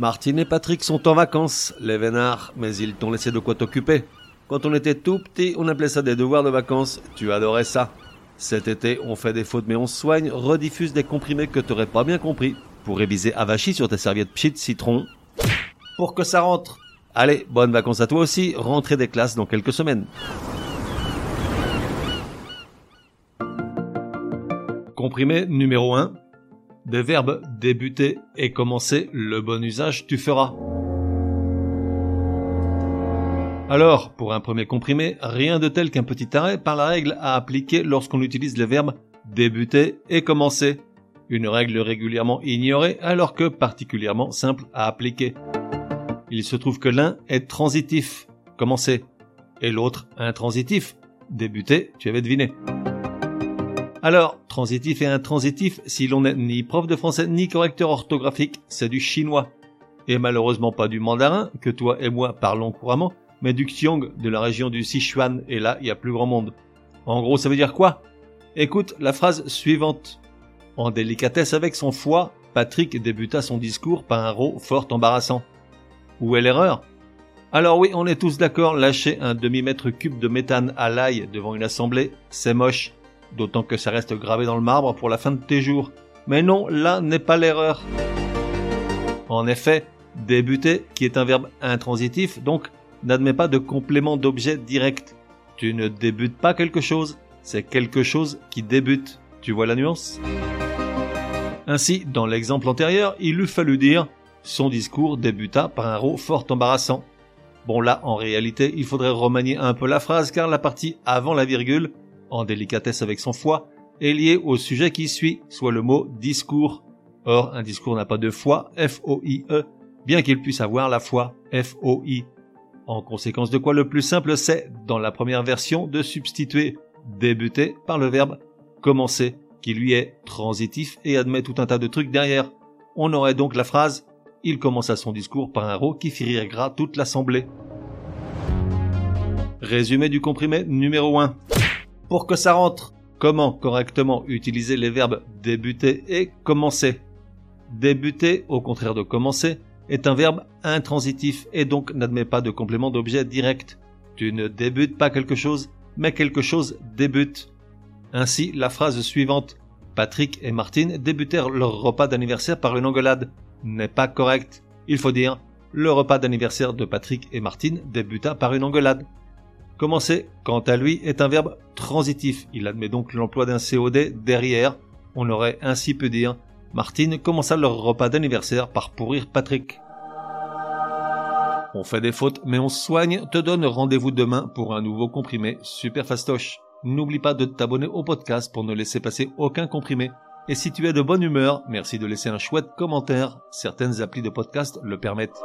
Martine et Patrick sont en vacances, les vénards, mais ils t'ont laissé de quoi t'occuper. Quand on était tout petit, on appelait ça des devoirs de vacances. Tu adorais ça. Cet été, on fait des fautes mais on soigne, rediffuse des comprimés que t'aurais pas bien compris. Pour réviser avachi sur tes serviettes pchit citron. Pour que ça rentre. Allez, bonnes vacances à toi aussi, rentrée des classes dans quelques semaines. Comprimé numéro 1. Des verbes débuter et commencer, le bon usage tu feras. Alors, pour un premier comprimé, rien de tel qu'un petit arrêt par la règle à appliquer lorsqu'on utilise les verbes débuter et commencer. Une règle régulièrement ignorée alors que particulièrement simple à appliquer. Il se trouve que l'un est transitif, commencer, et l'autre intransitif, débuter, tu avais deviné. Alors, transitif et intransitif, si l'on n'est ni prof de français ni correcteur orthographique, c'est du chinois. Et malheureusement pas du mandarin, que toi et moi parlons couramment, mais du xiong de la région du Sichuan, et là, il y a plus grand monde. En gros, ça veut dire quoi? Écoute la phrase suivante. En délicatesse avec son foie, Patrick débuta son discours par un rot fort embarrassant. Où est l'erreur? Alors oui, on est tous d'accord, lâcher un demi-mètre cube de méthane à l'ail devant une assemblée, c'est moche d'autant que ça reste gravé dans le marbre pour la fin de tes jours. Mais non, là n'est pas l'erreur. En effet, débuter, qui est un verbe intransitif, donc n'admet pas de complément d'objet direct. Tu ne débutes pas quelque chose, c'est quelque chose qui débute. Tu vois la nuance? Ainsi, dans l'exemple antérieur, il eût fallu dire son discours débuta par un rot fort embarrassant. Bon là, en réalité, il faudrait remanier un peu la phrase car la partie avant la virgule en délicatesse avec son foie, est lié au sujet qui suit, soit le mot discours. Or, un discours n'a pas de foi, F-O-I-E, bien qu'il puisse avoir la foi, F-O-I. En conséquence de quoi le plus simple c'est, dans la première version, de substituer débuter par le verbe commencer, qui lui est transitif et admet tout un tas de trucs derrière. On aurait donc la phrase Il commença son discours par un rot qui fit rire gras toute l'assemblée. Résumé du comprimé numéro 1 pour que ça rentre. Comment correctement utiliser les verbes débuter et commencer? Débuter, au contraire de commencer, est un verbe intransitif et donc n'admet pas de complément d'objet direct. Tu ne débutes pas quelque chose, mais quelque chose débute. Ainsi, la phrase suivante Patrick et Martine débutèrent leur repas d'anniversaire par une engueulade n'est pas correcte. Il faut dire le repas d'anniversaire de Patrick et Martine débuta par une engueulade. Commencer, quant à lui, est un verbe transitif. Il admet donc l'emploi d'un COD derrière. On aurait ainsi pu dire Martine commença leur repas d'anniversaire par pourrir Patrick. On fait des fautes, mais on soigne, te donne rendez-vous demain pour un nouveau comprimé super fastoche. N'oublie pas de t'abonner au podcast pour ne laisser passer aucun comprimé. Et si tu es de bonne humeur, merci de laisser un chouette commentaire. Certaines applis de podcast le permettent.